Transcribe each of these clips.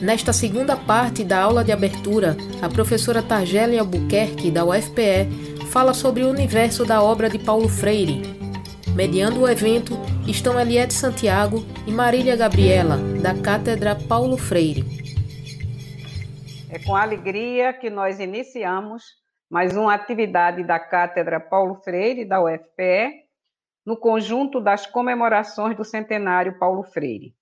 Nesta segunda parte da aula de abertura, a professora Targélia Albuquerque, da UFPE, fala sobre o universo da obra de Paulo Freire. Mediando o evento estão Eliette Santiago e Marília Gabriela, da Cátedra Paulo Freire. É com alegria que nós iniciamos mais uma atividade da Cátedra Paulo Freire, da UFPE, no conjunto das comemorações do centenário Paulo Freire.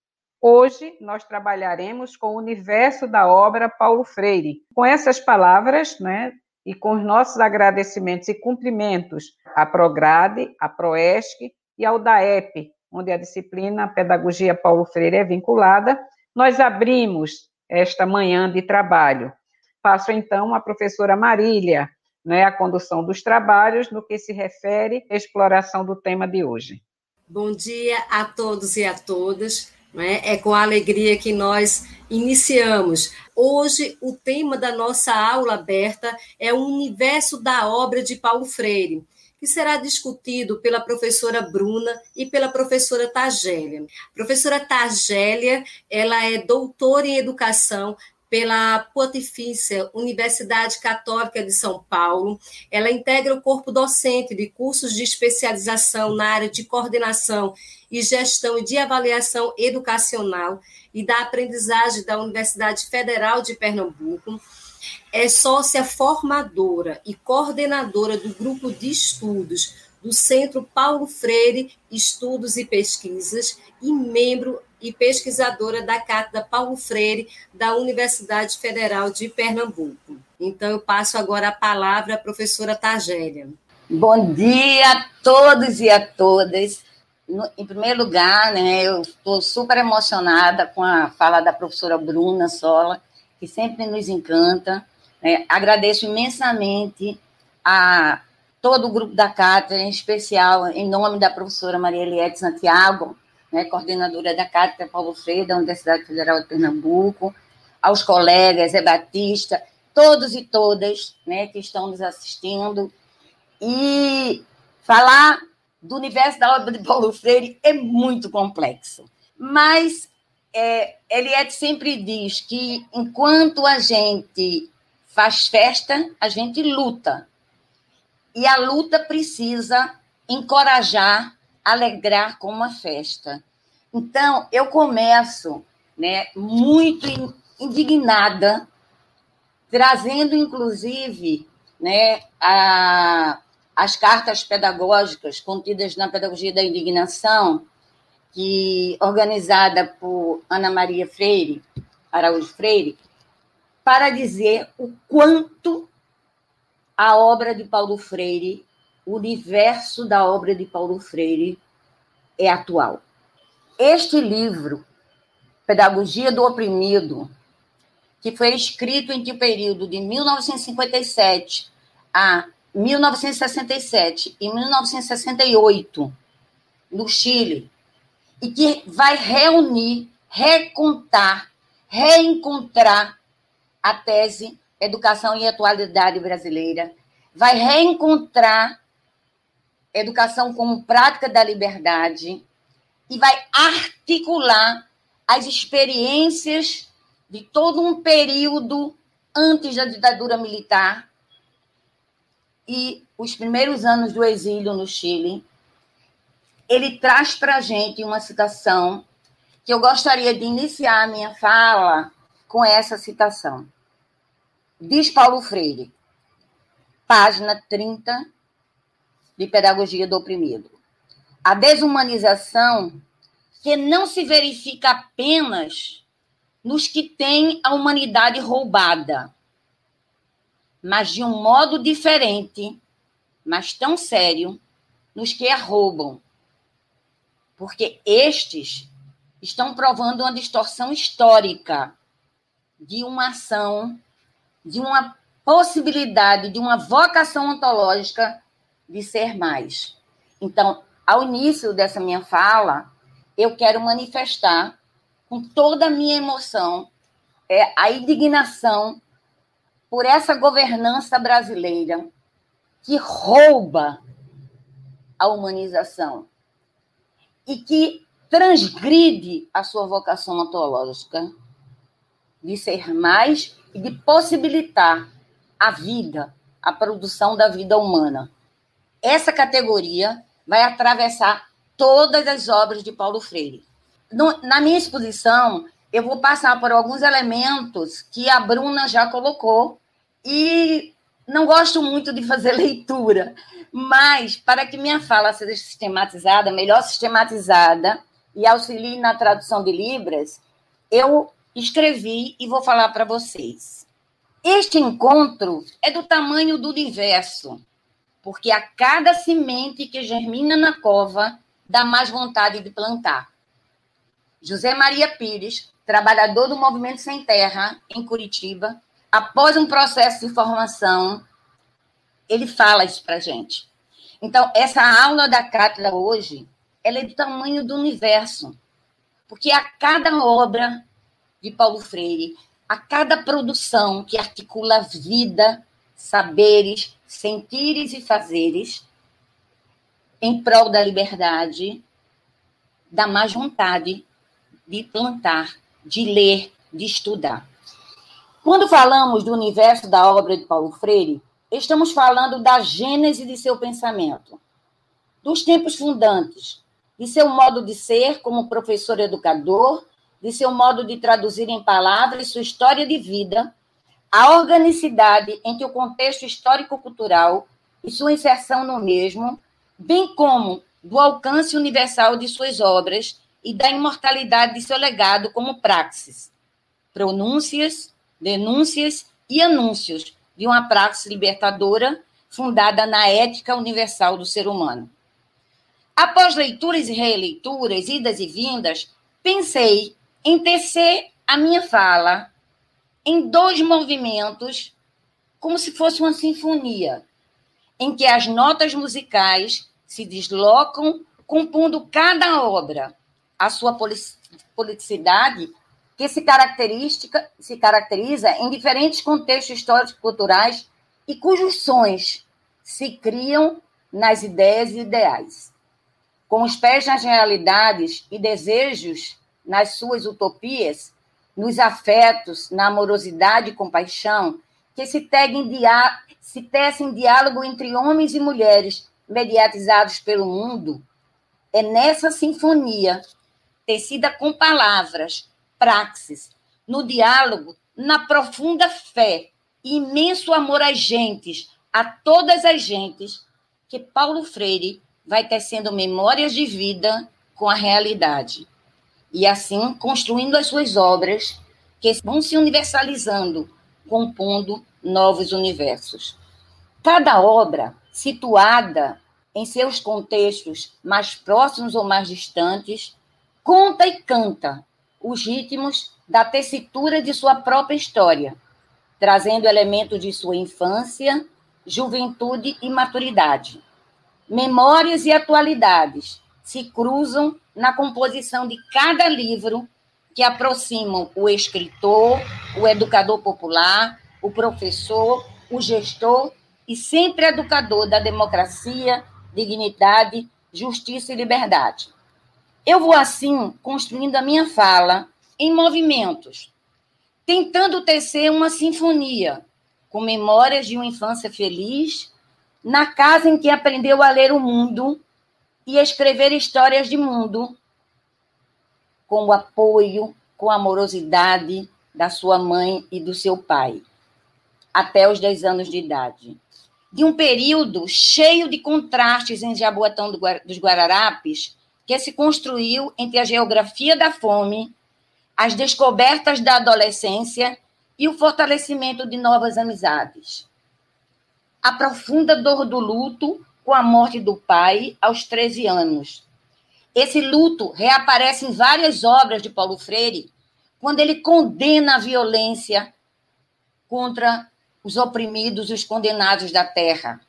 Hoje nós trabalharemos com o universo da obra Paulo Freire. Com essas palavras, né, e com os nossos agradecimentos e cumprimentos à Prograde, à Proesc e ao DAEP, onde a disciplina Pedagogia Paulo Freire é vinculada, nós abrimos esta manhã de trabalho. Passo então à professora Marília, né, a condução dos trabalhos no que se refere à exploração do tema de hoje. Bom dia a todos e a todas. Né? É com alegria que nós iniciamos. Hoje, o tema da nossa aula aberta é o universo da obra de Paulo Freire, que será discutido pela professora Bruna e pela professora Tagélia. A professora Tagélia, ela é doutora em educação pela Pontifícia Universidade Católica de São Paulo. Ela integra o corpo docente de cursos de especialização na área de coordenação e gestão e de avaliação educacional e da aprendizagem da Universidade Federal de Pernambuco. É sócia formadora e coordenadora do grupo de estudos do Centro Paulo Freire Estudos e Pesquisas e membro e pesquisadora da Cátedra Paulo Freire da Universidade Federal de Pernambuco. Então, eu passo agora a palavra à professora Tagélia. Bom dia a todos e a todas. No, em primeiro lugar, né, eu estou super emocionada com a fala da professora Bruna Sola, que sempre nos encanta. Né? Agradeço imensamente a todo o grupo da cátedra, em especial em nome da professora Maria Eliette Santiago, né, coordenadora da Cátedra Paulo Freire, da Universidade Federal de Pernambuco, aos colegas, Zé Batista, todos e todas né, que estão nos assistindo. E falar do universo da obra de Paulo Freire é muito complexo. Mas é, Eliette sempre diz que enquanto a gente faz festa, a gente luta. E a luta precisa encorajar alegrar com uma festa. Então, eu começo né, muito indignada, trazendo, inclusive, né, a, as cartas pedagógicas contidas na Pedagogia da Indignação, que organizada por Ana Maria Freire, Araújo Freire, para dizer o quanto a obra de Paulo Freire o universo da obra de Paulo Freire é atual. Este livro, Pedagogia do Oprimido, que foi escrito entre o período de 1957 a 1967 e 1968, no Chile, e que vai reunir, recontar, reencontrar a tese Educação e Atualidade Brasileira, vai reencontrar educação como prática da liberdade e vai articular as experiências de todo um período antes da ditadura militar e os primeiros anos do exílio no Chile. Ele traz para a gente uma citação que eu gostaria de iniciar a minha fala com essa citação. Diz Paulo Freire, página 30 de Pedagogia do Oprimido. A desumanização que não se verifica apenas nos que têm a humanidade roubada, mas de um modo diferente, mas tão sério, nos que a roubam. Porque estes estão provando uma distorção histórica de uma ação, de uma possibilidade, de uma vocação ontológica de ser mais. Então, ao início dessa minha fala, eu quero manifestar com toda a minha emoção é, a indignação por essa governança brasileira que rouba a humanização e que transgride a sua vocação ontológica de ser mais e de possibilitar a vida, a produção da vida humana. Essa categoria vai atravessar todas as obras de Paulo Freire. No, na minha exposição, eu vou passar por alguns elementos que a Bruna já colocou e não gosto muito de fazer leitura, mas para que minha fala seja sistematizada, melhor sistematizada e auxilie na tradução de Libras, eu escrevi e vou falar para vocês. Este encontro é do tamanho do universo, porque a cada semente que germina na cova dá mais vontade de plantar. José Maria Pires, trabalhador do Movimento Sem Terra, em Curitiba, após um processo de formação, ele fala isso para gente. Então, essa aula da cátedra hoje, ela é do tamanho do universo, porque a cada obra de Paulo Freire, a cada produção que articula vida, saberes, sentires e fazeres em prol da liberdade, dá mais vontade de plantar, de ler, de estudar. Quando falamos do universo da obra de Paulo Freire, estamos falando da gênese de seu pensamento, dos tempos fundantes, de seu modo de ser como professor educador de seu modo de traduzir em palavras sua história de vida, a organicidade entre o contexto histórico-cultural e sua inserção no mesmo, bem como do alcance universal de suas obras e da imortalidade de seu legado como praxis, pronúncias, denúncias e anúncios de uma praxis libertadora fundada na ética universal do ser humano. Após leituras e releituras, idas e vindas, pensei em tecer a minha fala em dois movimentos, como se fosse uma sinfonia, em que as notas musicais se deslocam, compondo cada obra a sua politicidade, que se, característica, se caracteriza em diferentes contextos históricos culturais e cujos sons se criam nas ideias e ideais. Com os pés nas realidades e desejos nas suas utopias, nos afetos, na amorosidade e compaixão, que se, se tecem diálogo entre homens e mulheres mediatizados pelo mundo, é nessa sinfonia, tecida com palavras, praxis, no diálogo, na profunda fé, imenso amor às gentes, a todas as gentes, que Paulo Freire vai tecendo memórias de vida com a realidade e assim construindo as suas obras que vão se universalizando, compondo novos universos. Cada obra, situada em seus contextos mais próximos ou mais distantes, conta e canta os ritmos da tessitura de sua própria história, trazendo elementos de sua infância, juventude e maturidade. Memórias e atualidades se cruzam na composição de cada livro que aproximam o escritor, o educador popular, o professor, o gestor e sempre educador da democracia, dignidade, justiça e liberdade. Eu vou assim construindo a minha fala em movimentos, tentando tecer uma sinfonia com memórias de uma infância feliz, na casa em que aprendeu a ler o mundo e escrever histórias de mundo com o apoio, com a amorosidade da sua mãe e do seu pai, até os 10 anos de idade. De um período cheio de contrastes em Jaboatão dos Guararapes, que se construiu entre a geografia da fome, as descobertas da adolescência e o fortalecimento de novas amizades. A profunda dor do luto com a morte do pai aos 13 anos. Esse luto reaparece em várias obras de Paulo Freire, quando ele condena a violência contra os oprimidos e os condenados da terra.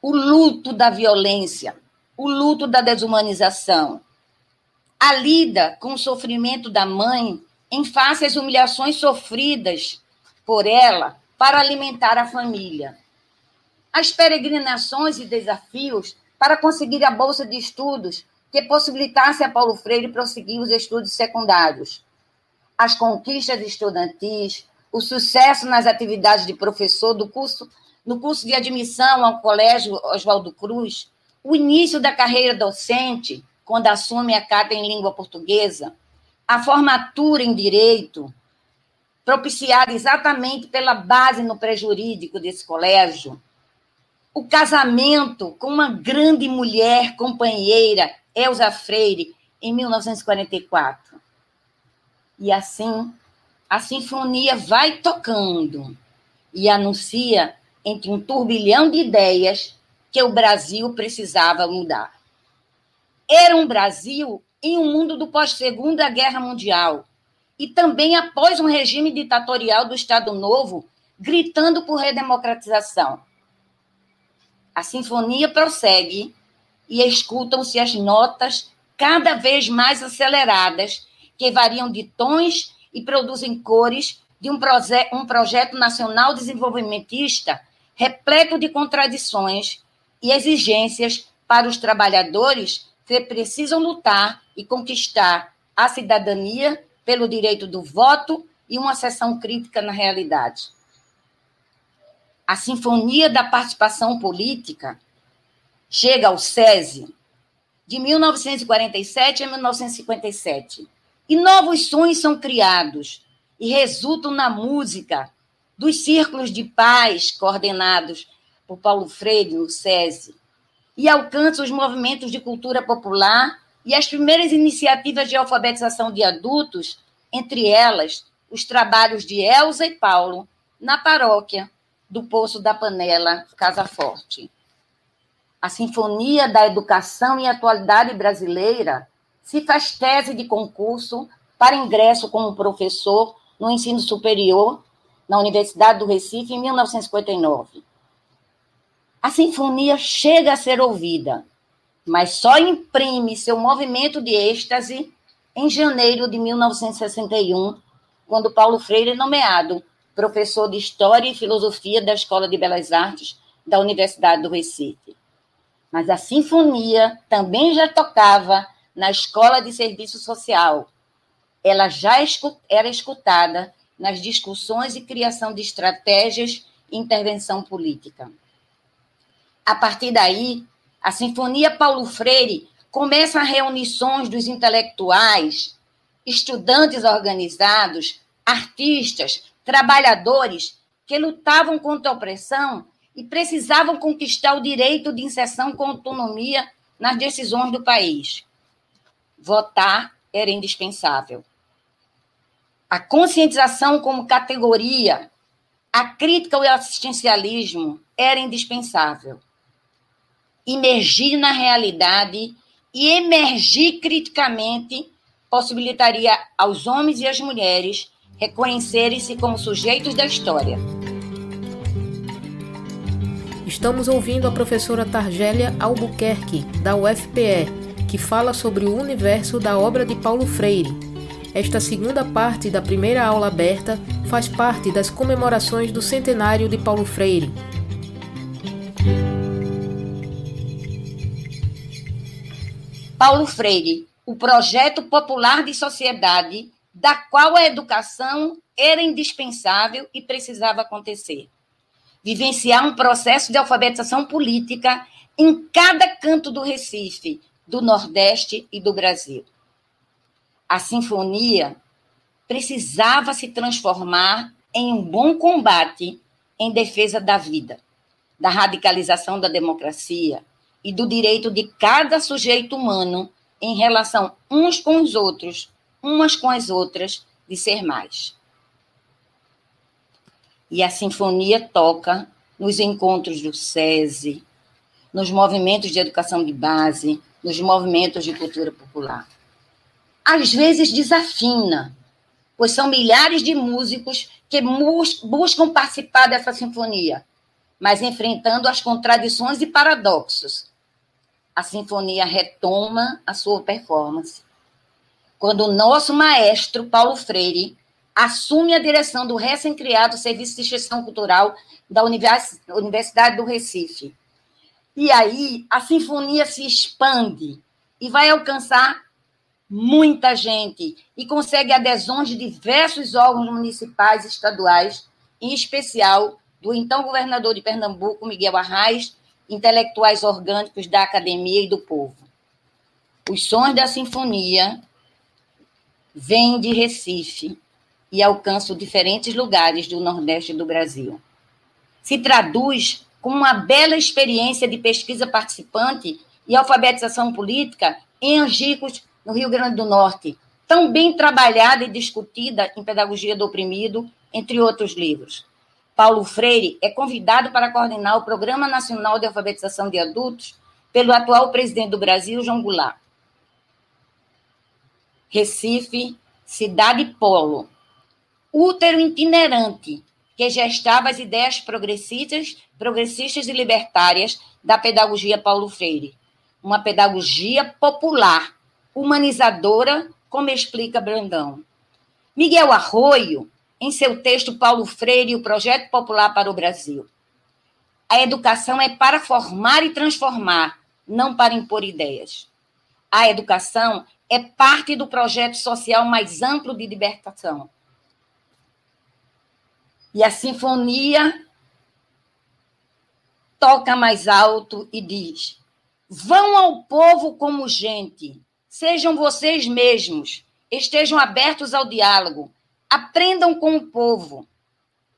O luto da violência, o luto da desumanização, a lida com o sofrimento da mãe em face às humilhações sofridas por ela para alimentar a família as peregrinações e desafios para conseguir a bolsa de estudos que possibilitasse a Paulo Freire prosseguir os estudos secundários. as conquistas estudantis, o sucesso nas atividades de professor do curso, no curso de admissão ao Colégio Oswaldo Cruz, o início da carreira docente, quando assume a cátedra em língua portuguesa, a formatura em direito, propiciada exatamente pela base no pré-jurídico desse colégio, o casamento com uma grande mulher companheira, Elza Freire, em 1944. E assim, a sinfonia vai tocando e anuncia, entre um turbilhão de ideias, que o Brasil precisava mudar. Era um Brasil em um mundo do pós-Segunda Guerra Mundial e também após um regime ditatorial do Estado Novo, gritando por redemocratização. A sinfonia prossegue e escutam-se as notas cada vez mais aceleradas, que variam de tons e produzem cores de um, proje um projeto nacional desenvolvimentista repleto de contradições e exigências para os trabalhadores que precisam lutar e conquistar a cidadania pelo direito do voto e uma sessão crítica na realidade. A Sinfonia da Participação Política chega ao SESI de 1947 a 1957. E novos sonhos são criados e resultam na música dos círculos de paz coordenados por Paulo Freire no SESI e alcançam os movimentos de cultura popular e as primeiras iniciativas de alfabetização de adultos, entre elas os trabalhos de Elza e Paulo na paróquia do Poço da Panela, Casa Forte. A Sinfonia da Educação e Atualidade Brasileira se faz tese de concurso para ingresso como professor no ensino superior na Universidade do Recife em 1959. A sinfonia chega a ser ouvida, mas só imprime seu movimento de êxtase em janeiro de 1961, quando Paulo Freire é nomeado professor de História e Filosofia da Escola de Belas Artes da Universidade do Recife. Mas a sinfonia também já tocava na Escola de Serviço Social. Ela já era escutada nas discussões e criação de estratégias e intervenção política. A partir daí, a Sinfonia Paulo Freire começa reunições dos intelectuais, estudantes organizados, artistas, trabalhadores que lutavam contra a opressão e precisavam conquistar o direito de inserção com autonomia nas decisões do país. Votar era indispensável. A conscientização como categoria, a crítica ao assistencialismo era indispensável imergir na realidade e emergir criticamente possibilitaria aos homens e às mulheres reconhecerem-se como sujeitos da história. Estamos ouvindo a professora Targélia Albuquerque, da UFPE, que fala sobre o universo da obra de Paulo Freire. Esta segunda parte da primeira aula aberta faz parte das comemorações do centenário de Paulo Freire, Paulo Freire, o projeto popular de sociedade, da qual a educação era indispensável e precisava acontecer. Vivenciar um processo de alfabetização política em cada canto do Recife, do Nordeste e do Brasil. A sinfonia precisava se transformar em um bom combate em defesa da vida, da radicalização da democracia, e do direito de cada sujeito humano em relação uns com os outros, umas com as outras, de ser mais. E a sinfonia toca nos encontros do SESI, nos movimentos de educação de base, nos movimentos de cultura popular. Às vezes desafina, pois são milhares de músicos que buscam participar dessa sinfonia, mas enfrentando as contradições e paradoxos a sinfonia retoma a sua performance. Quando o nosso maestro, Paulo Freire, assume a direção do recém-criado Serviço de Gestão Cultural da Universidade do Recife. E aí a sinfonia se expande e vai alcançar muita gente e consegue adesões de diversos órgãos municipais e estaduais, em especial do então governador de Pernambuco, Miguel Arraes, intelectuais orgânicos da academia e do povo. Os sons da sinfonia vêm de Recife e alcançam diferentes lugares do Nordeste do Brasil. Se traduz como uma bela experiência de pesquisa participante e alfabetização política em Angicos, no Rio Grande do Norte, tão bem trabalhada e discutida em Pedagogia do Oprimido, entre outros livros. Paulo Freire é convidado para coordenar o Programa Nacional de Alfabetização de Adultos pelo atual presidente do Brasil, João Goulart. Recife, cidade polo, útero itinerante, que gestava as ideias progressistas, progressistas e libertárias da pedagogia Paulo Freire. Uma pedagogia popular, humanizadora, como explica Brandão. Miguel Arroio, em seu texto Paulo Freire e o Projeto Popular para o Brasil. A educação é para formar e transformar, não para impor ideias. A educação é parte do projeto social mais amplo de libertação. E a sinfonia toca mais alto e diz: Vão ao povo como gente, Sejam vocês mesmos, estejam abertos ao diálogo, aprendam com o povo.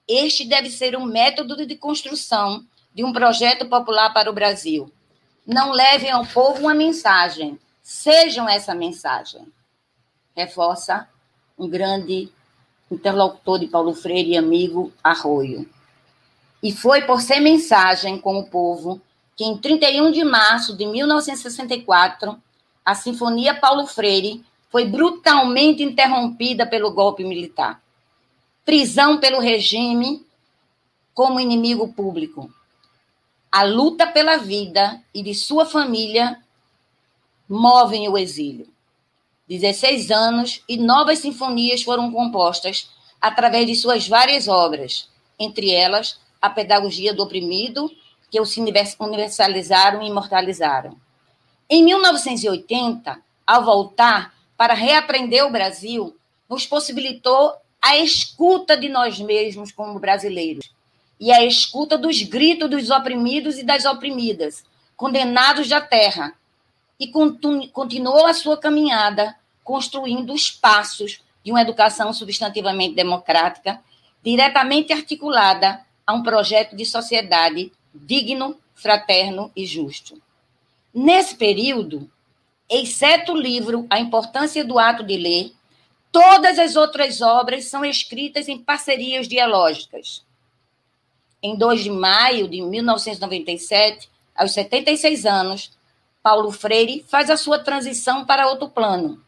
Este deve ser um método de construção de um projeto popular para o Brasil. Não levem ao povo uma mensagem, sejam essa mensagem. Reforça um grande interlocutor de Paulo Freire e amigo Arroio. E foi por ser mensagem com o povo que, em 31 de março de 1964, a Sinfonia Paulo Freire foi brutalmente interrompida pelo golpe militar. Prisão pelo regime como inimigo público. A luta pela vida e de sua família movem o exílio. 16 anos e novas sinfonias foram compostas através de suas várias obras, entre elas a Pedagogia do Oprimido, que os universalizaram e imortalizaram. Em 1980, ao voltar para reaprender o Brasil, nos possibilitou a escuta de nós mesmos como brasileiros e a escuta dos gritos dos oprimidos e das oprimidas, condenados da terra, e continuou a sua caminhada construindo os passos de uma educação substantivamente democrática, diretamente articulada a um projeto de sociedade digno, fraterno e justo. Nesse período, exceto o livro A Importância do Ato de Ler, todas as outras obras são escritas em parcerias dialógicas. Em 2 de maio de 1997, aos 76 anos, Paulo Freire faz a sua transição para outro plano.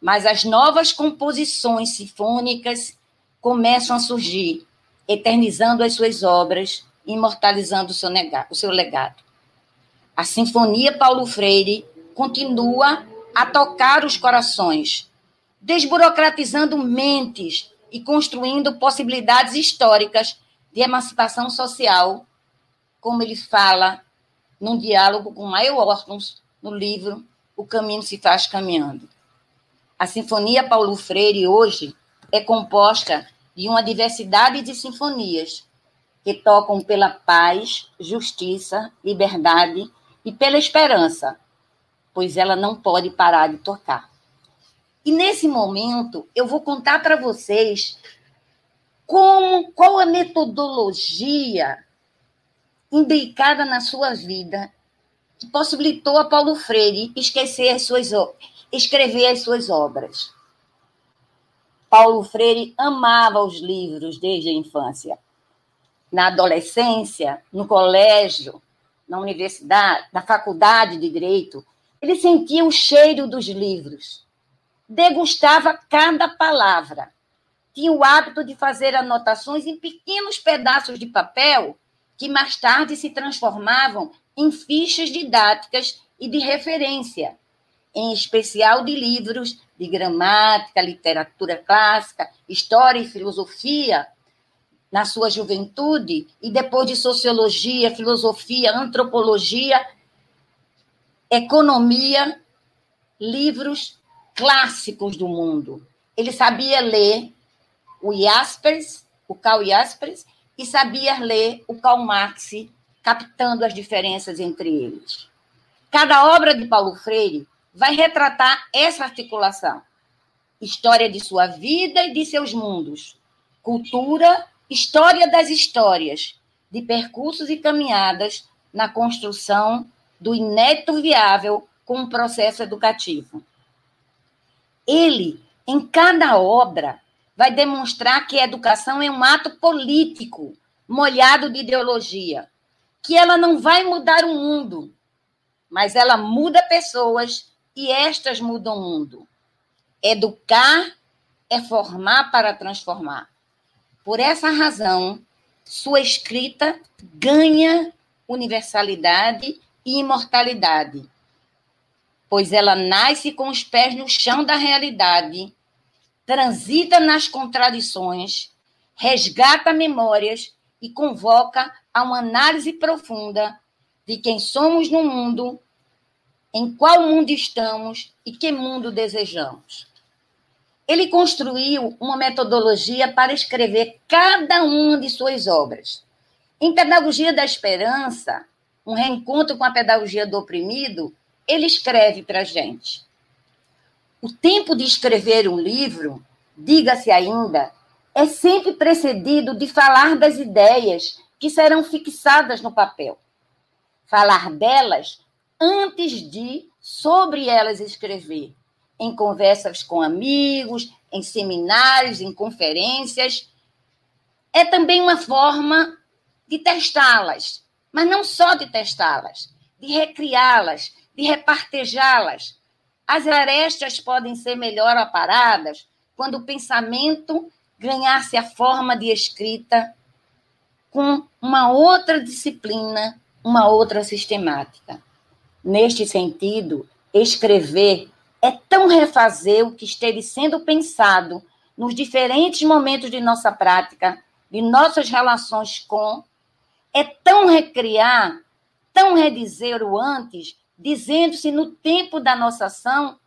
Mas as novas composições sinfônicas começam a surgir, eternizando as suas obras, imortalizando o seu legado. A Sinfonia Paulo Freire continua a tocar os corações, desburocratizando mentes e construindo possibilidades históricas de emancipação social, como ele fala num diálogo com Maio Ortons no livro O Caminho se faz caminhando. A Sinfonia Paulo Freire hoje é composta de uma diversidade de sinfonias que tocam pela paz, justiça, liberdade e pela esperança, pois ela não pode parar de tocar. E nesse momento, eu vou contar para vocês como, qual a metodologia imbricada na sua vida que possibilitou a Paulo Freire esquecer as suas, escrever as suas obras. Paulo Freire amava os livros desde a infância. Na adolescência, no colégio, na universidade, na faculdade de direito, ele sentia o cheiro dos livros, degustava cada palavra, tinha o hábito de fazer anotações em pequenos pedaços de papel que mais tarde se transformavam em fichas didáticas e de referência, em especial de livros de gramática, literatura clássica, história e filosofia, na sua juventude, e depois de sociologia, filosofia, antropologia, economia, livros clássicos do mundo. Ele sabia ler o Jaspers, o Karl Jaspers, e sabia ler o Karl Marx, captando as diferenças entre eles. Cada obra de Paulo Freire vai retratar essa articulação. História de sua vida e de seus mundos. Cultura, história das histórias, de percursos e caminhadas na construção do inédito viável com um processo educativo. Ele, em cada obra, vai demonstrar que a educação é um ato político, molhado de ideologia, que ela não vai mudar o mundo, mas ela muda pessoas e estas mudam o mundo. Educar é formar para transformar. Por essa razão, sua escrita ganha universalidade e imortalidade, pois ela nasce com os pés no chão da realidade, transita nas contradições, resgata memórias e convoca a uma análise profunda de quem somos no mundo, em qual mundo estamos e que mundo desejamos. Ele construiu uma metodologia para escrever cada uma de suas obras. Em Pedagogia da Esperança, um reencontro com a pedagogia do oprimido, ele escreve para a gente. O tempo de escrever um livro, diga-se ainda, é sempre precedido de falar das ideias que serão fixadas no papel. Falar delas antes de sobre elas escrever, em conversas com amigos, em seminários, em conferências. É também uma forma de testá-las, mas não só de testá-las, de recriá-las, de repartejá-las. As arestas podem ser melhor aparadas quando o pensamento ganhasse a forma de escrita com uma outra disciplina, uma outra sistemática. Neste sentido, escrever é tão refazer o que esteve sendo pensado nos diferentes momentos de nossa prática, de nossas relações com, é tão recriar, tão redizer o antes, dizendo-se no tempo da nossa ação,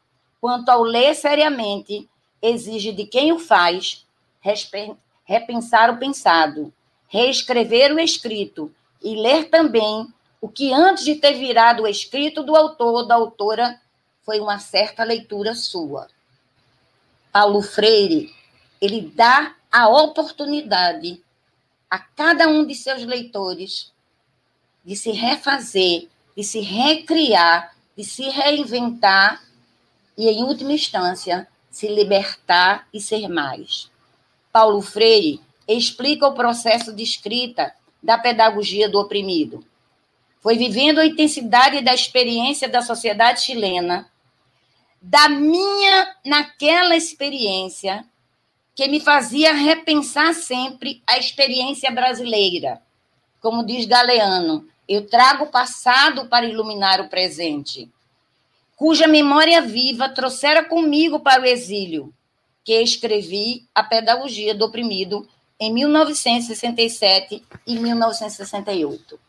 quanto ao ler seriamente, exige de quem o faz repensar o pensado, reescrever o escrito e ler também o que antes de ter virado o escrito do autor ou da autora foi uma certa leitura sua. Paulo Freire, ele dá a oportunidade a cada um de seus leitores de se refazer, de se recriar, de se reinventar e, em última instância, se libertar e ser mais. Paulo Freire explica o processo de escrita da pedagogia do oprimido. Foi vivendo a intensidade da experiência da sociedade chilena, da minha naquela experiência, que me fazia repensar sempre a experiência brasileira. Como diz Galeano, eu trago o passado para iluminar o presente, cuja memória viva trouxera comigo para o exílio, que escrevi a Pedagogia do Oprimido em 1967 e 1968.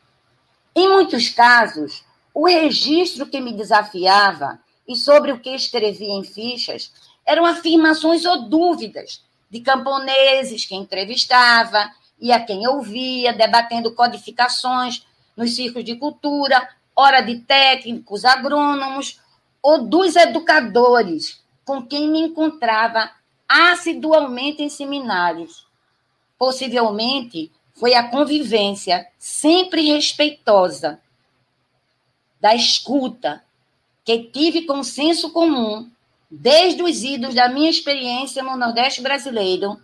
Em muitos casos, o registro que me desafiava e sobre o que escrevia em fichas eram afirmações ou dúvidas de camponeses que entrevistava e a quem ouvia, debatendo codificações nos círculos de cultura, ora de técnicos, agrônomos, ou dos educadores com quem me encontrava assidualmente em seminários. Possivelmente foi a convivência sempre respeitosa da escuta que tive com senso comum desde os idos da minha experiência no Nordeste brasileiro,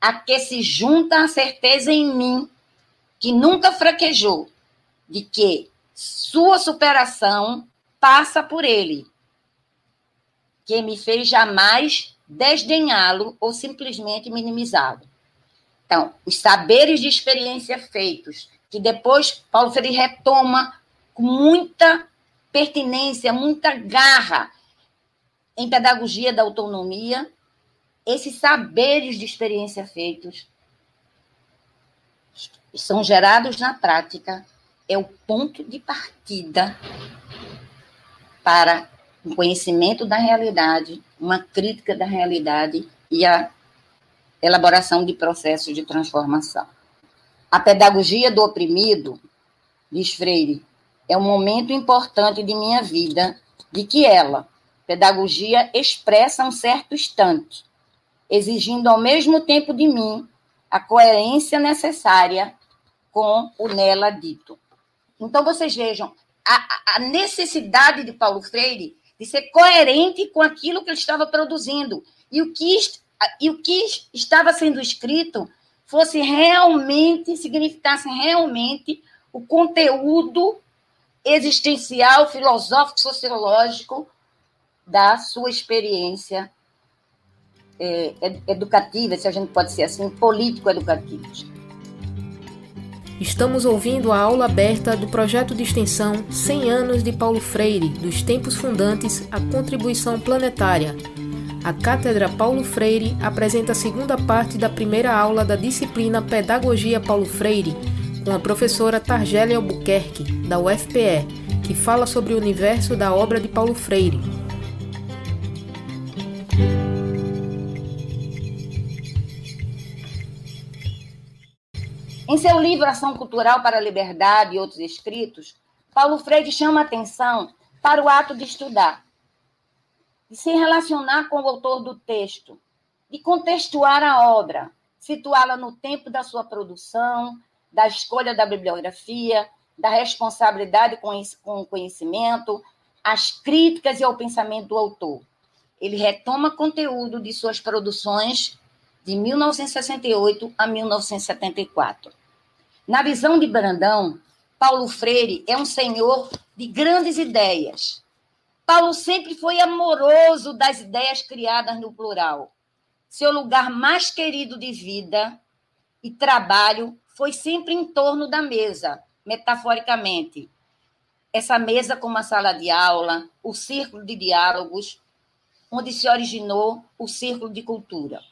a que se junta a certeza em mim, que nunca fraquejou, de que sua superação passa por ele, que me fez jamais desdenhá-lo ou simplesmente minimizá-lo. Então, os saberes de experiência feitos, que depois Paulo Freire retoma com muita pertinência, muita garra, em pedagogia da autonomia, esses saberes de experiência feitos são gerados na prática, é o ponto de partida para o conhecimento da realidade uma crítica da realidade e a elaboração de processos de transformação. A pedagogia do oprimido, diz Freire, é um momento importante de minha vida, de que ela, pedagogia, expressa um certo instante, exigindo ao mesmo tempo de mim a coerência necessária com o nela dito. Então, vocês vejam a, a necessidade de Paulo Freire de ser coerente com aquilo que ele estava produzindo e o que, e o que estava sendo escrito fosse realmente, significasse realmente o conteúdo existencial, filosófico, sociológico da sua experiência é, educativa, se a gente pode ser assim, político-educativa. Estamos ouvindo a aula aberta do projeto de extensão 100 anos de Paulo Freire, dos tempos fundantes à contribuição planetária. A Cátedra Paulo Freire apresenta a segunda parte da primeira aula da disciplina Pedagogia Paulo Freire, com a professora Targélia Albuquerque, da UFPE, que fala sobre o universo da obra de Paulo Freire. Em seu livro Ação Cultural para a Liberdade e outros escritos, Paulo Freire chama atenção para o ato de estudar, de se relacionar com o autor do texto, de contextuar a obra, situá-la no tempo da sua produção, da escolha da bibliografia, da responsabilidade com o conhecimento, as críticas e ao pensamento do autor. Ele retoma conteúdo de suas produções de 1968 a 1974. Na visão de Brandão, Paulo Freire é um senhor de grandes ideias. Paulo sempre foi amoroso das ideias criadas no plural. Seu lugar mais querido de vida e trabalho foi sempre em torno da mesa, metaforicamente. Essa mesa como uma sala de aula, o círculo de diálogos, onde se originou o círculo de cultura.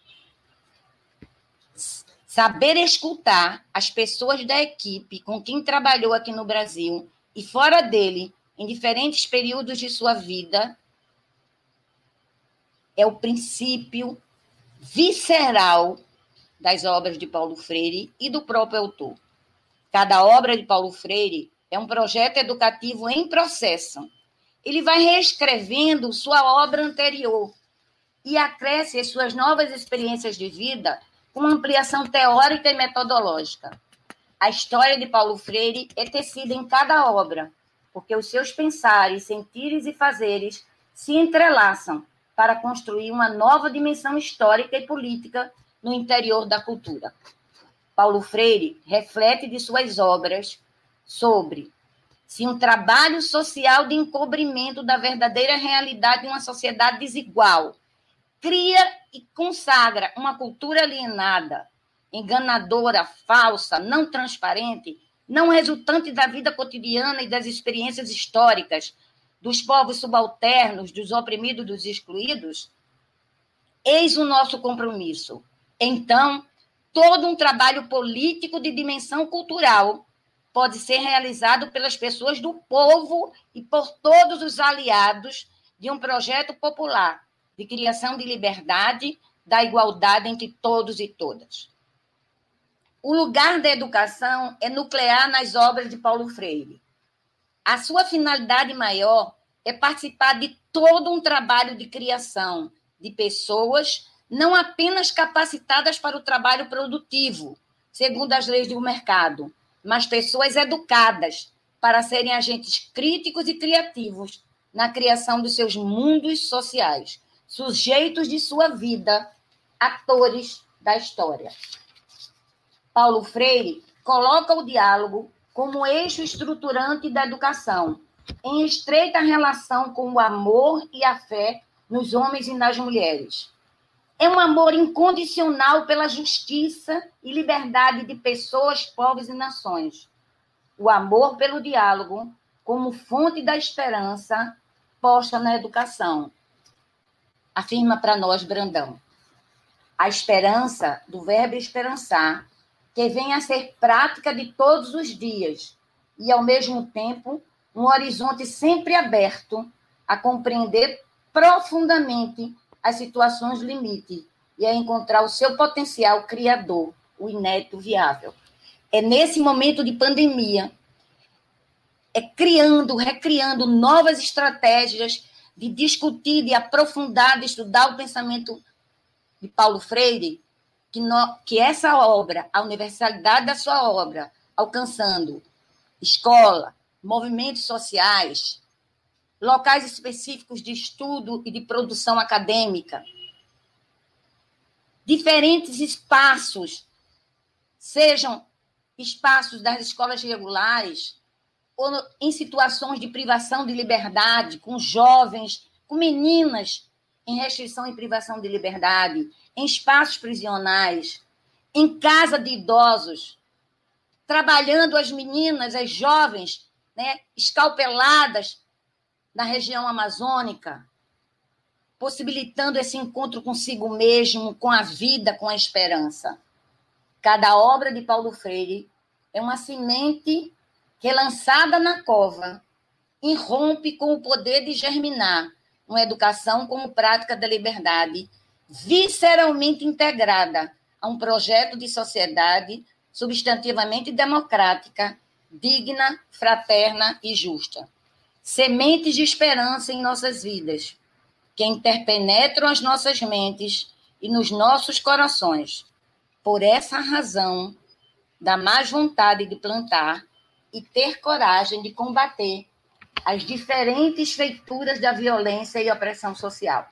Saber escutar as pessoas da equipe com quem trabalhou aqui no Brasil e fora dele, em diferentes períodos de sua vida, é o princípio visceral das obras de Paulo Freire e do próprio autor. Cada obra de Paulo Freire é um projeto educativo em processo. Ele vai reescrevendo sua obra anterior e acresce as suas novas experiências de vida com ampliação teórica e metodológica. A história de Paulo Freire é tecida em cada obra, porque os seus pensares, sentires e fazeres se entrelaçam para construir uma nova dimensão histórica e política no interior da cultura. Paulo Freire reflete de suas obras sobre se um trabalho social de encobrimento da verdadeira realidade de uma sociedade desigual cria e consagra uma cultura alienada, enganadora, falsa, não transparente, não resultante da vida cotidiana e das experiências históricas dos povos subalternos, dos oprimidos, dos excluídos, eis o nosso compromisso. Então, todo um trabalho político de dimensão cultural pode ser realizado pelas pessoas do povo e por todos os aliados de um projeto popular de criação de liberdade, da igualdade entre todos e todas. O lugar da educação é nuclear nas obras de Paulo Freire. A sua finalidade maior é participar de todo um trabalho de criação de pessoas não apenas capacitadas para o trabalho produtivo, segundo as leis do mercado, mas pessoas educadas para serem agentes críticos e criativos na criação dos seus mundos sociais, sujeitos de sua vida, atores da história. Paulo Freire coloca o diálogo como eixo estruturante da educação, em estreita relação com o amor e a fé nos homens e nas mulheres. É um amor incondicional pela justiça e liberdade de pessoas, povos e nações. O amor pelo diálogo como fonte da esperança posta na educação, afirma para nós Brandão. A esperança, do verbo esperançar, que vem a ser prática de todos os dias e, ao mesmo tempo, um horizonte sempre aberto a compreender profundamente as situações limite e a encontrar o seu potencial criador, o inédito viável. É nesse momento de pandemia, é criando, recriando novas estratégias de discutir, de aprofundar, de estudar o pensamento de Paulo Freire, que, no, que essa obra, a universalidade da sua obra, alcançando escola, movimentos sociais, locais específicos de estudo e de produção acadêmica, diferentes espaços, sejam espaços das escolas regulares, ou em situações de privação de liberdade, com jovens, com meninas em restrição e privação de liberdade, em espaços prisionais, em casa de idosos, trabalhando as meninas, as jovens, né, escalpeladas na região amazônica, possibilitando esse encontro consigo mesmo, com a vida, com a esperança. Cada obra de Paulo Freire é uma semente relançada na cova, irrompe com o poder de germinar uma educação como prática da liberdade, visceralmente integrada a um projeto de sociedade substantivamente democrática, digna, fraterna e justa. Sementes de esperança em nossas vidas, que interpenetram as nossas mentes e nos nossos corações. Por essa razão, da mais vontade de plantar e ter coragem de combater as diferentes feituras da violência e opressão social.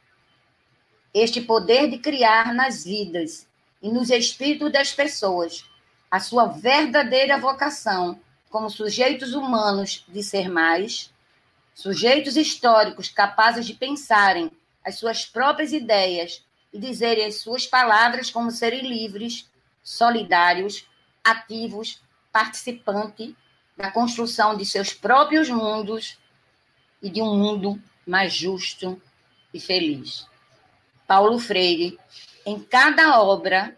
Este poder de criar nas vidas e nos espíritos das pessoas a sua verdadeira vocação como sujeitos humanos de ser mais, sujeitos históricos capazes de pensarem as suas próprias ideias e dizerem as suas palavras como serem livres, solidários, ativos, participantes da construção de seus próprios mundos e de um mundo mais justo e feliz. Paulo Freire, em cada obra,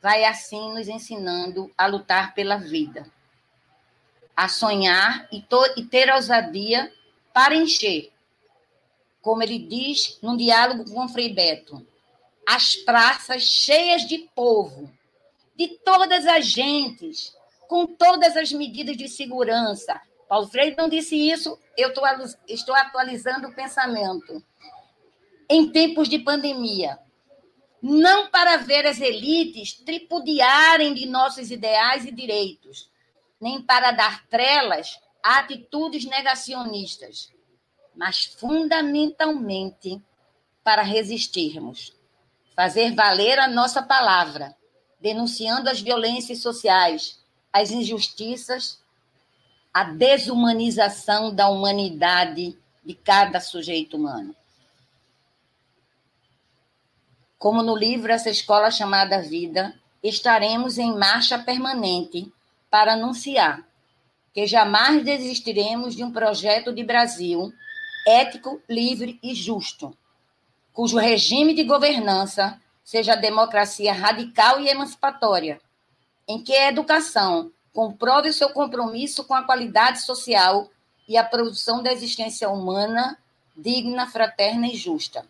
vai assim nos ensinando a lutar pela vida, a sonhar e, e ter ousadia para encher, como ele diz num diálogo com Frei Beto, as praças cheias de povo, de todas as gentes, com todas as medidas de segurança. Paulo Freire não disse isso, eu tô, estou atualizando o pensamento. Em tempos de pandemia, não para ver as elites tripudiarem de nossos ideais e direitos, nem para dar trelas a atitudes negacionistas, mas fundamentalmente para resistirmos, fazer valer a nossa palavra, denunciando as violências sociais, as injustiças, a desumanização da humanidade de cada sujeito humano. Como no livro Essa Escola Chamada Vida, estaremos em marcha permanente para anunciar que jamais desistiremos de um projeto de Brasil ético, livre e justo, cujo regime de governança seja democracia radical e emancipatória, em que a educação comprove o seu compromisso com a qualidade social e a produção da existência humana digna, fraterna e justa,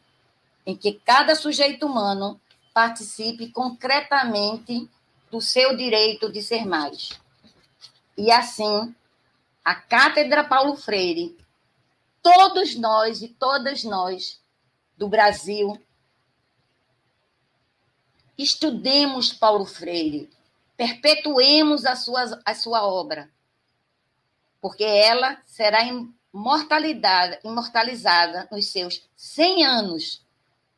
em que cada sujeito humano participe concretamente do seu direito de ser mais. E assim, a Cátedra Paulo Freire, todos nós e todas nós do Brasil, estudemos Paulo Freire, perpetuemos a sua, a sua obra, porque ela será imortalidade, imortalizada nos seus 100 anos.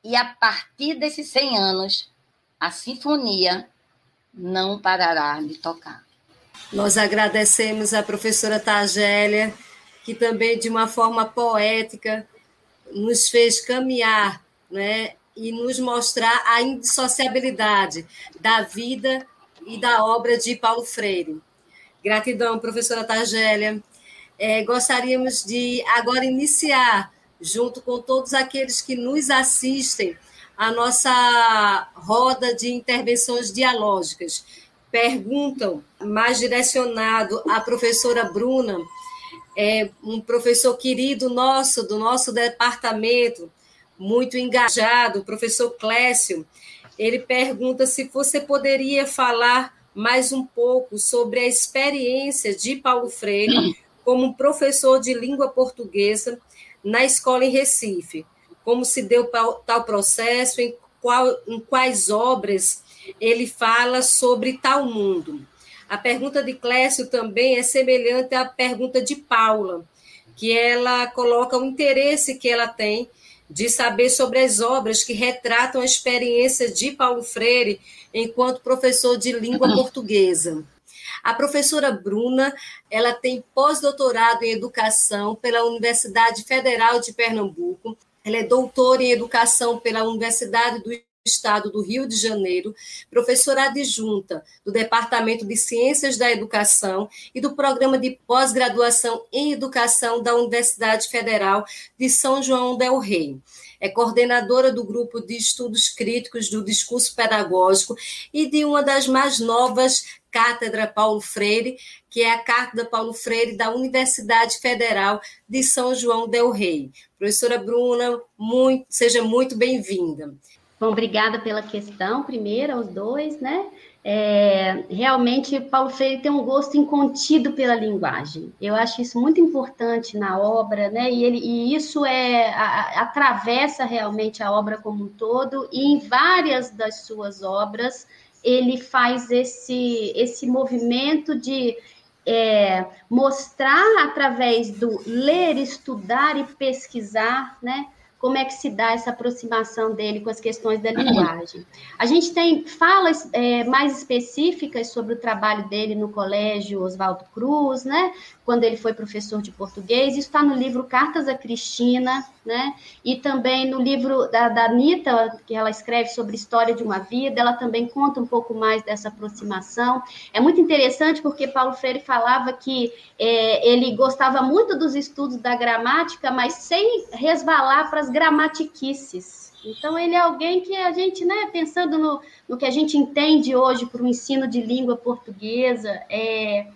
E a partir desses 100 anos, a sinfonia não parará de tocar. Nós agradecemos a professora Tagélia, que também, de uma forma poética, nos fez caminhar né, e nos mostrar a indissociabilidade da vida e da obra de Paulo Freire. Gratidão, professora Tagélia. É, gostaríamos de agora iniciar, junto com todos aqueles que nos assistem, a nossa roda de intervenções dialógicas. Perguntam, mais direcionado à professora Bruna, é, um professor querido nosso, do nosso departamento, muito engajado, o professor Clécio, ele pergunta se você poderia falar mais um pouco sobre a experiência de Paulo Freire como professor de língua portuguesa na escola em Recife. Como se deu tal processo, em, qual, em quais obras ele fala sobre tal mundo. A pergunta de Clécio também é semelhante à pergunta de Paula, que ela coloca o interesse que ela tem de saber sobre as obras que retratam a experiência de Paulo Freire enquanto professor de língua portuguesa. A professora Bruna, ela tem pós-doutorado em educação pela Universidade Federal de Pernambuco. Ela é doutora em educação pela Universidade do Estado do Rio de Janeiro, professora adjunta do Departamento de Ciências da Educação e do Programa de Pós-Graduação em Educação da Universidade Federal de São João del Rei. É coordenadora do Grupo de Estudos Críticos do Discurso Pedagógico e de uma das mais novas Cátedra Paulo Freire, que é a Cátedra Paulo Freire da Universidade Federal de São João del Rei. Professora Bruna, muito, seja muito bem-vinda. Bom, obrigada pela questão, primeiro, aos dois, né? É, realmente, Paulo Freire tem um gosto incontido pela linguagem. Eu acho isso muito importante na obra, né? E, ele, e isso é a, atravessa realmente a obra como um todo, e em várias das suas obras ele faz esse, esse movimento de é, mostrar através do ler, estudar e pesquisar, né? Como é que se dá essa aproximação dele com as questões da linguagem. A gente tem falas é, mais específicas sobre o trabalho dele no colégio Oswaldo Cruz, né? Quando ele foi professor de português, isso está no livro Cartas a Cristina, né? E também no livro da, da Anitta, que ela escreve sobre história de uma vida, ela também conta um pouco mais dessa aproximação. É muito interessante porque Paulo Freire falava que é, ele gostava muito dos estudos da gramática, mas sem resvalar para as gramatiquices. Então, ele é alguém que a gente, né, pensando no, no que a gente entende hoje para o ensino de língua portuguesa, é,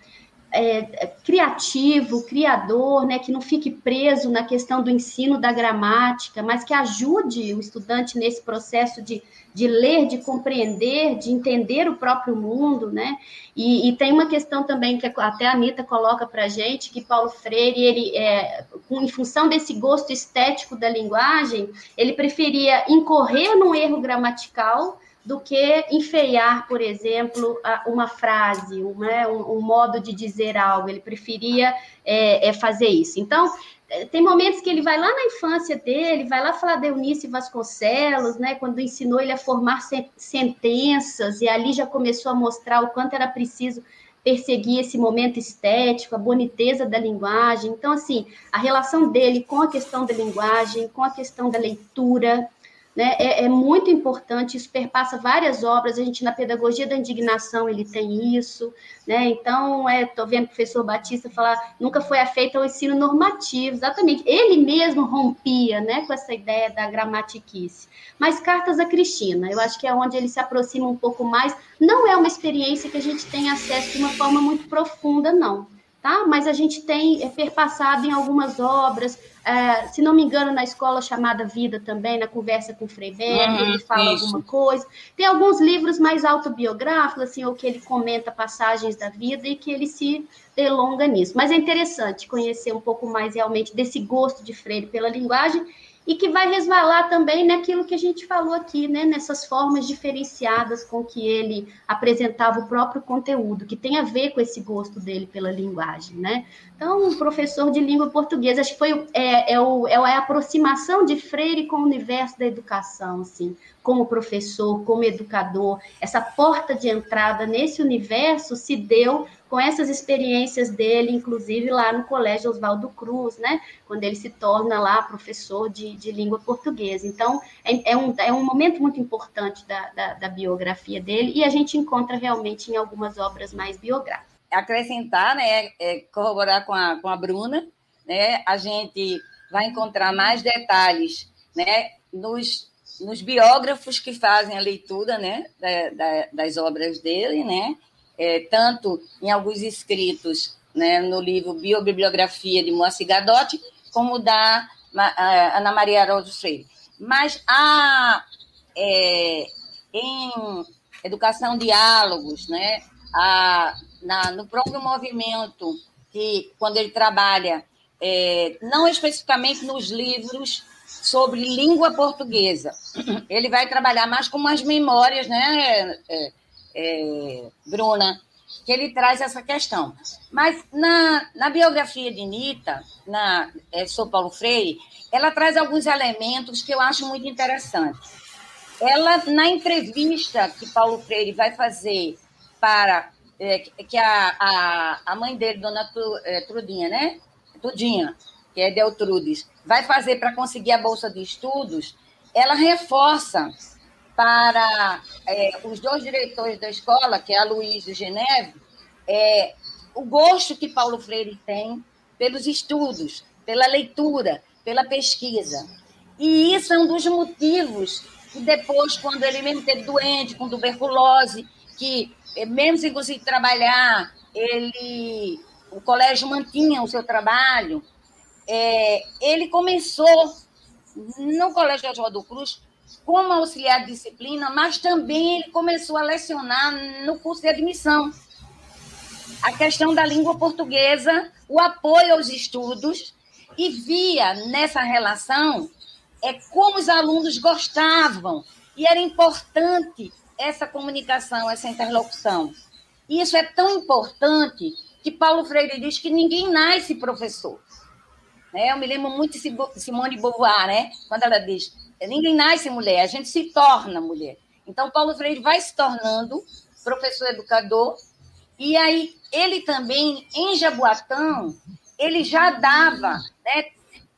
é, criativo, criador, né, que não fique preso na questão do ensino da gramática, mas que ajude o estudante nesse processo de, de ler, de compreender, de entender o próprio mundo, né? E, e tem uma questão também que até a Anitta coloca para a gente, que Paulo Freire, ele, é, em função desse gosto estético da linguagem, ele preferia incorrer num erro gramatical do que enfeiar, por exemplo, uma frase, uma, um, um, modo de dizer algo. Ele preferia é, é fazer isso. Então, é, tem momentos que ele vai lá na infância dele, vai lá falar de Eunice Vasconcelos, né, quando ensinou ele a formar sentenças, e ali já começou a mostrar o quanto era preciso perseguir esse momento estético, a boniteza da linguagem. Então, assim, a relação dele com a questão da linguagem, com a questão da leitura, né? É, é, muito importante, isso perpassa várias obras, a gente na pedagogia da indignação ele tem isso, né? Então, estou é, vendo o professor Batista falar, nunca foi feito o ensino normativo, exatamente, ele mesmo rompia né, com essa ideia da gramatiquice. Mas Cartas a Cristina, eu acho que é onde ele se aproxima um pouco mais, não é uma experiência que a gente tem acesso de uma forma muito profunda, não tá? Mas a gente tem é, perpassado em algumas obras, é, se não me engano, na escola chamada Vida também, na conversa com Freiberg, uhum, ele fala isso. alguma coisa. Tem alguns livros mais autobiográficos, assim, ou que ele comenta passagens da vida e que ele se delonga nisso. Mas é interessante conhecer um pouco mais realmente desse gosto de Freire pela linguagem e que vai resvalar também naquilo que a gente falou aqui, né, nessas formas diferenciadas com que ele apresentava o próprio conteúdo, que tem a ver com esse gosto dele pela linguagem, né? Então, um professor de língua portuguesa, acho que foi é, é, o, é a aproximação de Freire com o universo da educação, assim, como professor, como educador, essa porta de entrada nesse universo se deu com essas experiências dele, inclusive lá no Colégio Oswaldo Cruz, né? Quando ele se torna lá professor de, de língua portuguesa. Então, é, é, um, é um momento muito importante da, da, da biografia dele e a gente encontra realmente em algumas obras mais biográficas. Acrescentar, né, é, corroborar com a, com a Bruna, né, a gente vai encontrar mais detalhes, né, nos, nos biógrafos que fazem a leitura, né, da, da, das obras dele, né, é, tanto em alguns escritos né, no livro Biobibliografia de Moacir Gadotti, como da Ana Maria Araújo Freire. Mas há é, em educação diálogos, né? A, na, no próprio movimento, que quando ele trabalha, é, não especificamente nos livros sobre língua portuguesa, ele vai trabalhar mais com umas memórias, né, é, é, Bruna, que ele traz essa questão. Mas na, na biografia de Nita, na é, Sou Paulo Freire, ela traz alguns elementos que eu acho muito interessantes. Ela, na entrevista que Paulo Freire vai fazer para é, que a, a, a mãe dele, dona é, Trudinha, né? Tudinha, que é Deltrudes, vai fazer para conseguir a bolsa de estudos, ela reforça para é, os dois diretores da escola, que é a Luiz e Geneve, é, o gosto que Paulo Freire tem pelos estudos, pela leitura, pela pesquisa. E isso é um dos motivos que depois, quando ele mesmo teve doente com tuberculose, que eh, mesmo sem conseguir trabalhar, ele, o colégio mantinha o seu trabalho, é, ele começou no Colégio Oswaldo Cruz como auxiliar de disciplina, mas também ele começou a lecionar no curso de admissão. A questão da língua portuguesa, o apoio aos estudos, e via nessa relação é como os alunos gostavam e era importante essa comunicação, essa interlocução. E isso é tão importante que Paulo Freire diz que ninguém nasce professor. Né? Eu me lembro muito de Simone de Beauvoir, né? quando ela diz: ninguém nasce mulher, a gente se torna mulher. Então, Paulo Freire vai se tornando professor educador, e aí ele também, em Jaboatão, ele já dava né,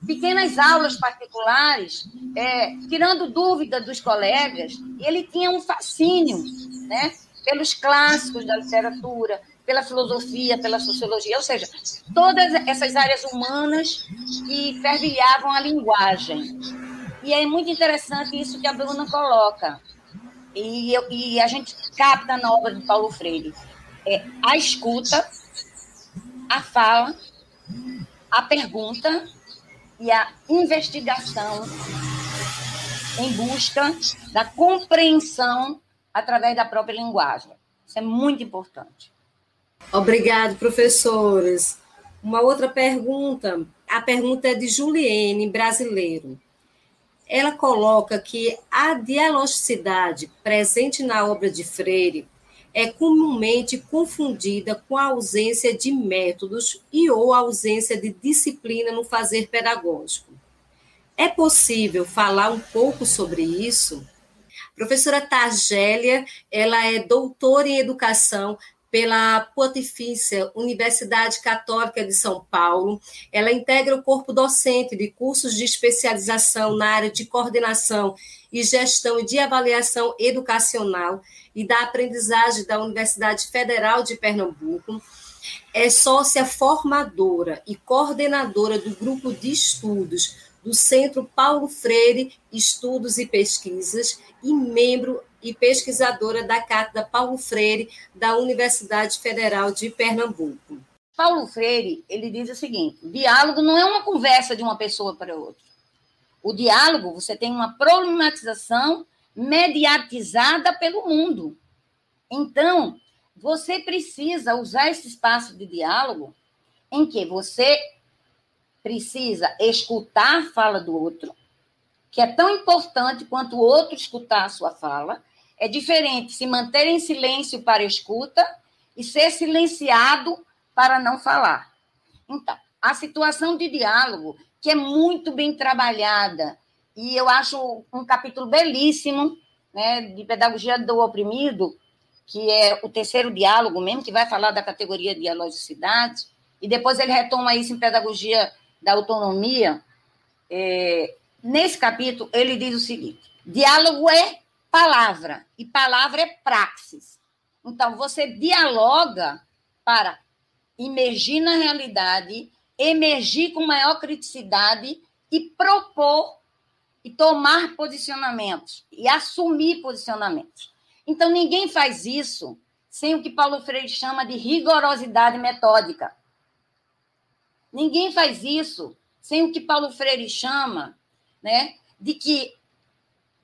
pequenas aulas particulares, é, tirando dúvida dos colegas, ele tinha um fascínio né, pelos clássicos da literatura, pela filosofia, pela sociologia, ou seja, todas essas áreas humanas que fervilhavam a linguagem. E é muito interessante isso que a Bruna coloca, e, eu, e a gente capta na obra de Paulo Freire. É a escuta, a fala, a pergunta e a investigação em busca da compreensão através da própria linguagem. Isso é muito importante. Obrigado, professores. Uma outra pergunta. A pergunta é de Juliene, brasileiro. Ela coloca que a dialogicidade presente na obra de Freire é comumente confundida com a ausência de métodos e ou ausência de disciplina no fazer pedagógico. É possível falar um pouco sobre isso? professora Tagélia, ela é doutora em educação pela Pontifícia Universidade Católica de São Paulo. Ela integra o corpo docente de cursos de especialização na área de coordenação e gestão e de avaliação educacional e da aprendizagem da Universidade Federal de Pernambuco. É sócia formadora e coordenadora do grupo de estudos do Centro Paulo Freire Estudos e Pesquisas e membro e pesquisadora da Cátedra Paulo Freire da Universidade Federal de Pernambuco. Paulo Freire, ele diz o seguinte: diálogo não é uma conversa de uma pessoa para outra. O diálogo, você tem uma problematização mediatizada pelo mundo. Então, você precisa usar esse espaço de diálogo em que você precisa escutar a fala do outro, que é tão importante quanto o outro escutar a sua fala. É diferente se manter em silêncio para escuta e ser silenciado para não falar. Então, a situação de diálogo, que é muito bem trabalhada, e eu acho um capítulo belíssimo né, de pedagogia do oprimido, que é o terceiro diálogo mesmo, que vai falar da categoria de dialogicidade, e depois ele retoma isso em pedagogia da autonomia. É, nesse capítulo, ele diz o seguinte: diálogo é palavra, e palavra é praxis. Então, você dialoga para emergir na realidade, emergir com maior criticidade e propor e tomar posicionamentos e assumir posicionamentos. Então, ninguém faz isso sem o que Paulo Freire chama de rigorosidade metódica. Ninguém faz isso sem o que Paulo Freire chama né, de que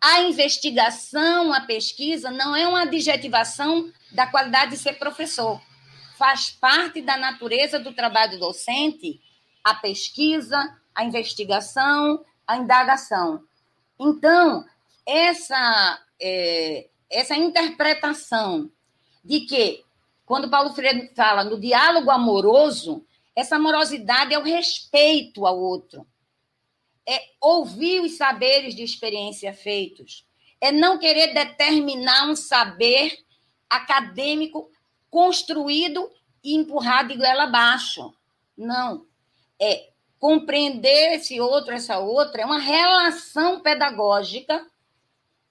a investigação, a pesquisa, não é uma adjetivação da qualidade de ser professor. Faz parte da natureza do trabalho docente a pesquisa, a investigação, a indagação. Então, essa, é, essa interpretação de que, quando Paulo Freire fala no diálogo amoroso, essa amorosidade é o respeito ao outro é ouvir os saberes de experiência feitos, é não querer determinar um saber acadêmico construído e empurrado de goela abaixo. Não. É compreender esse outro, essa outra, é uma relação pedagógica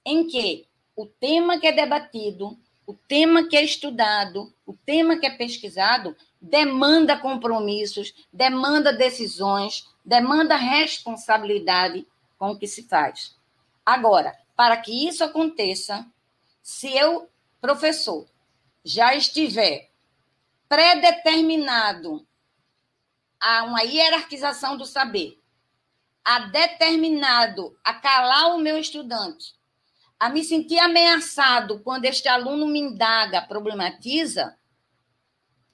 em que o tema que é debatido, o tema que é estudado, o tema que é pesquisado, demanda compromissos, demanda decisões, demanda responsabilidade com o que se faz. Agora, para que isso aconteça, se eu, professor, já estiver predeterminado a uma hierarquização do saber, a determinado a calar o meu estudante, a me sentir ameaçado quando este aluno me indaga, problematiza,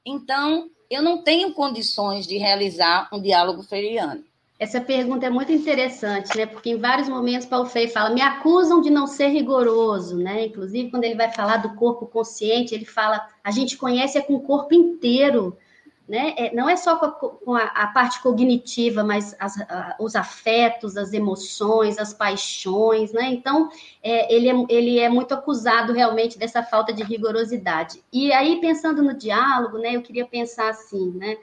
então eu não tenho condições de realizar um diálogo freiriano. Essa pergunta é muito interessante, né? Porque em vários momentos Paulo Freire fala: "Me acusam de não ser rigoroso", né? Inclusive quando ele vai falar do corpo consciente, ele fala: "A gente conhece é com o corpo inteiro" né? É, não é só com a, com a, a parte cognitiva, mas as, a, os afetos, as emoções, as paixões, né? Então, é, ele, é, ele é muito acusado realmente dessa falta de rigorosidade. E aí, pensando no diálogo, né? Eu queria pensar assim, né?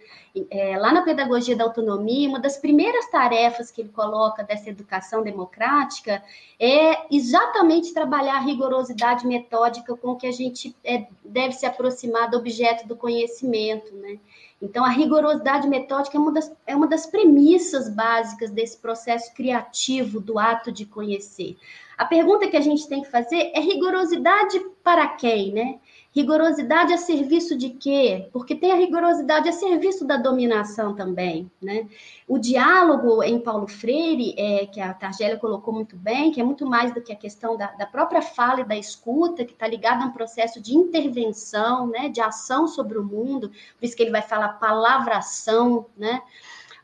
É, lá na pedagogia da autonomia, uma das primeiras tarefas que ele coloca dessa educação democrática é exatamente trabalhar a rigorosidade metódica com que a gente é, deve se aproximar do objeto do conhecimento, né? Então, a rigorosidade metódica é uma, das, é uma das premissas básicas desse processo criativo do ato de conhecer. A pergunta que a gente tem que fazer é rigorosidade para quem, né? Rigorosidade a serviço de quê? Porque tem a rigorosidade a serviço da dominação também, né? O diálogo em Paulo Freire, é, que a Targélia colocou muito bem, que é muito mais do que a questão da, da própria fala e da escuta, que está ligada a um processo de intervenção, né, de ação sobre o mundo, por isso que ele vai falar palavração, né?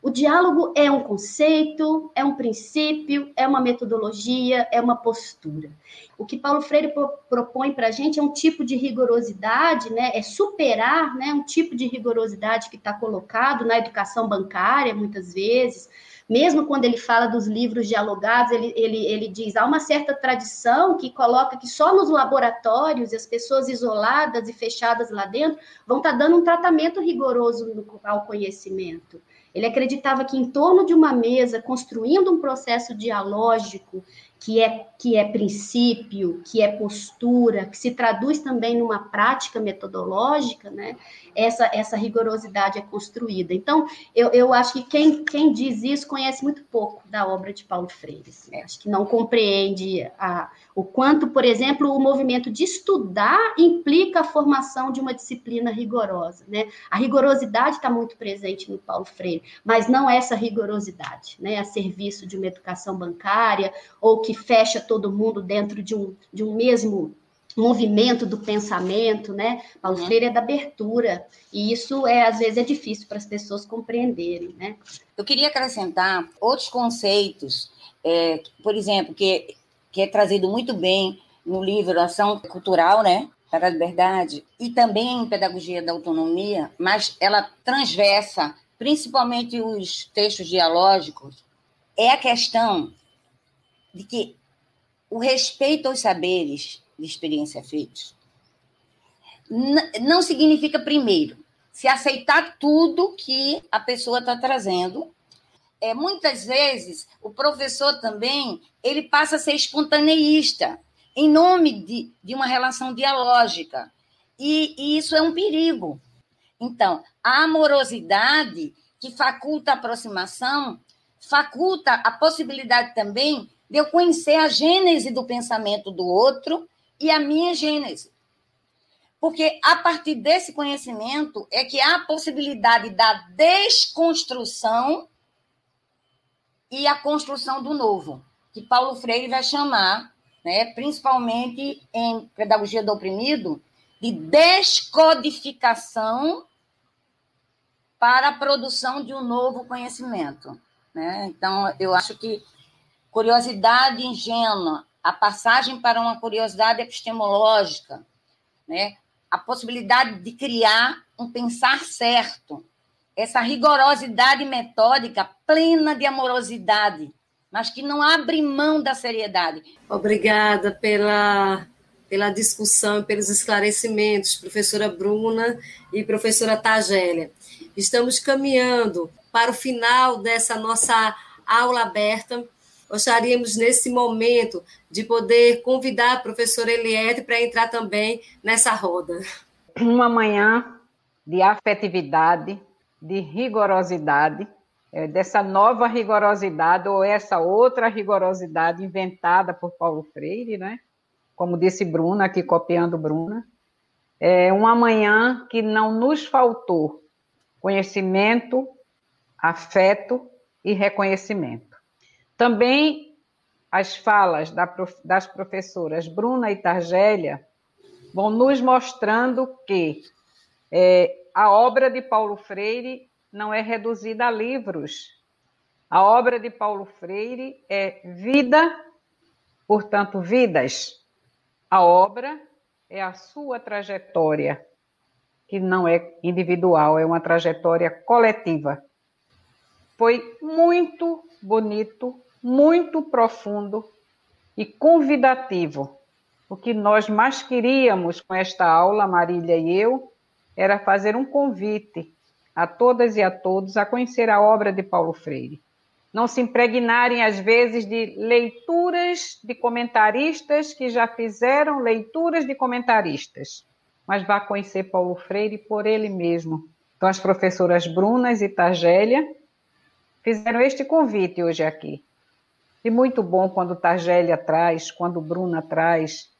O diálogo é um conceito, é um princípio, é uma metodologia, é uma postura. O que Paulo Freire propõe para a gente é um tipo de rigorosidade, né? é superar né? um tipo de rigorosidade que está colocado na educação bancária, muitas vezes, mesmo quando ele fala dos livros dialogados, ele, ele, ele diz há uma certa tradição que coloca que só nos laboratórios as pessoas isoladas e fechadas lá dentro vão estar tá dando um tratamento rigoroso ao conhecimento. Ele acreditava que em torno de uma mesa, construindo um processo dialógico, que é, que é princípio, que é postura, que se traduz também numa prática metodológica, né? Essa, essa rigorosidade é construída. Então, eu, eu acho que quem, quem diz isso conhece muito pouco da obra de Paulo Freire. Assim, acho que não compreende a, o quanto, por exemplo, o movimento de estudar implica a formação de uma disciplina rigorosa. Né? A rigorosidade está muito presente no Paulo Freire, mas não essa rigorosidade, né? a serviço de uma educação bancária ou que fecha todo mundo dentro de um, de um mesmo movimento do pensamento, né? Paulo uhum. Freire é da abertura, e isso é às vezes é difícil para as pessoas compreenderem, né? Eu queria acrescentar outros conceitos, é, por exemplo, que, que é trazido muito bem no livro Ação Cultural, né? Para a Liberdade, e também em Pedagogia da Autonomia, mas ela transversa principalmente os textos dialógicos, é a questão de que o respeito aos saberes de experiência feitos não significa, primeiro, se aceitar tudo que a pessoa está trazendo. É, muitas vezes, o professor também ele passa a ser espontaneísta, em nome de, de uma relação dialógica. E, e isso é um perigo. Então, a amorosidade que faculta a aproximação, faculta a possibilidade também de eu conhecer a gênese do pensamento do outro e a minha gênese. Porque a partir desse conhecimento é que há a possibilidade da desconstrução e a construção do novo, que Paulo Freire vai chamar né, principalmente em pedagogia do oprimido, de descodificação para a produção de um novo conhecimento. Né? Então, eu acho que curiosidade ingênua, a passagem para uma curiosidade epistemológica, né? a possibilidade de criar um pensar certo, essa rigorosidade metódica plena de amorosidade, mas que não abre mão da seriedade. Obrigada pela, pela discussão e pelos esclarecimentos, professora Bruna e professora Tagélia. Estamos caminhando para o final dessa nossa aula aberta. Gostaríamos, nesse momento, de poder convidar a professora Eliette para entrar também nessa roda. Uma manhã de afetividade, de rigorosidade, é, dessa nova rigorosidade ou essa outra rigorosidade inventada por Paulo Freire, né? Como disse Bruna, aqui copiando Bruna. É uma manhã que não nos faltou conhecimento, afeto e reconhecimento. Também as falas das professoras Bruna e Targélia vão nos mostrando que é, a obra de Paulo Freire não é reduzida a livros. A obra de Paulo Freire é vida, portanto, vidas. A obra é a sua trajetória, que não é individual, é uma trajetória coletiva. Foi muito bonito, muito profundo e convidativo. O que nós mais queríamos com esta aula, Marília e eu, era fazer um convite a todas e a todos a conhecer a obra de Paulo Freire. Não se impregnarem, às vezes, de leituras de comentaristas que já fizeram leituras de comentaristas, mas vá conhecer Paulo Freire por ele mesmo. Então, as professoras Brunas e Targélia fizeram este convite hoje aqui. E muito bom quando Targélia traz, quando Bruna traz,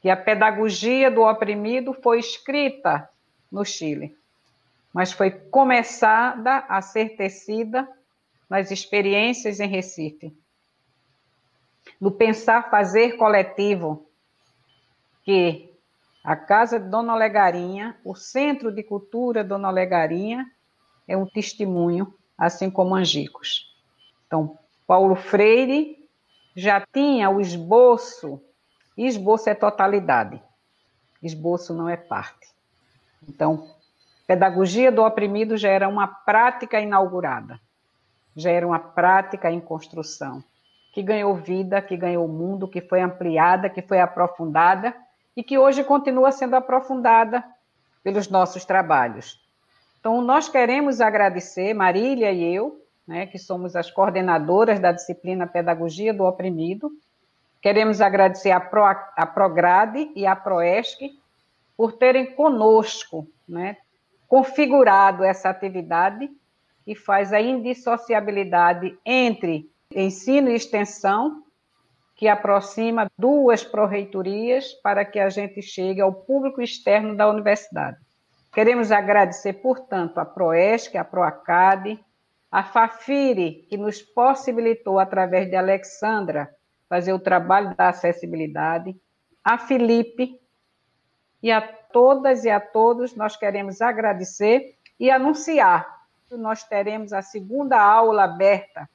que a pedagogia do oprimido foi escrita no Chile mas foi começada a ser tecida nas experiências em Recife. No pensar fazer coletivo, que a Casa de Dona Olegarinha, o Centro de Cultura Dona Olegarinha, é um testemunho, assim como Angicos. Então, Paulo Freire já tinha o esboço, esboço é totalidade, esboço não é parte. Então, Pedagogia do oprimido já era uma prática inaugurada, já era uma prática em construção, que ganhou vida, que ganhou mundo, que foi ampliada, que foi aprofundada e que hoje continua sendo aprofundada pelos nossos trabalhos. Então, nós queremos agradecer, Marília e eu, né, que somos as coordenadoras da disciplina Pedagogia do Oprimido, queremos agradecer a, Pro, a Prograde e a Proesc por terem conosco, né, configurado essa atividade e faz a indissociabilidade entre ensino e extensão, que aproxima duas pró-reitorias para que a gente chegue ao público externo da universidade. Queremos agradecer, portanto, a Proesc, a Proacad, a Fafiri, que nos possibilitou, através de Alexandra, fazer o trabalho da acessibilidade, a Felipe e a todas e a todos nós queremos agradecer e anunciar que nós teremos a segunda aula aberta,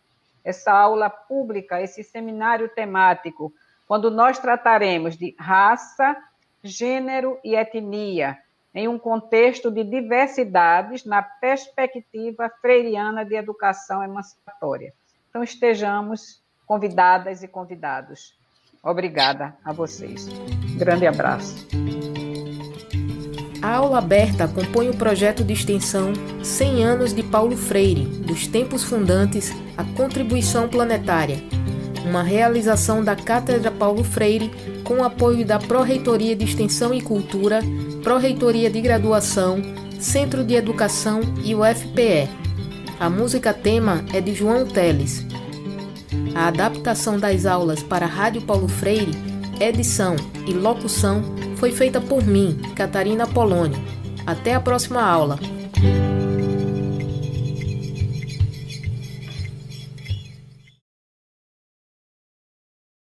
essa aula pública, esse seminário temático, quando nós trataremos de raça, gênero e etnia, em um contexto de diversidades na perspectiva freiriana de educação emancipatória. Então, estejamos convidadas e convidados. Obrigada a vocês. Grande abraço. A aula aberta compõe o projeto de extensão 100 anos de Paulo Freire, dos tempos fundantes à contribuição planetária, uma realização da Cátedra Paulo Freire com o apoio da Pró-Reitoria de Extensão e Cultura, Pró-Reitoria de Graduação, Centro de Educação e o FPE. A música tema é de João Teles. A adaptação das aulas para Rádio Paulo Freire, edição e locução foi feita por mim, Catarina Polônio. Até a próxima aula.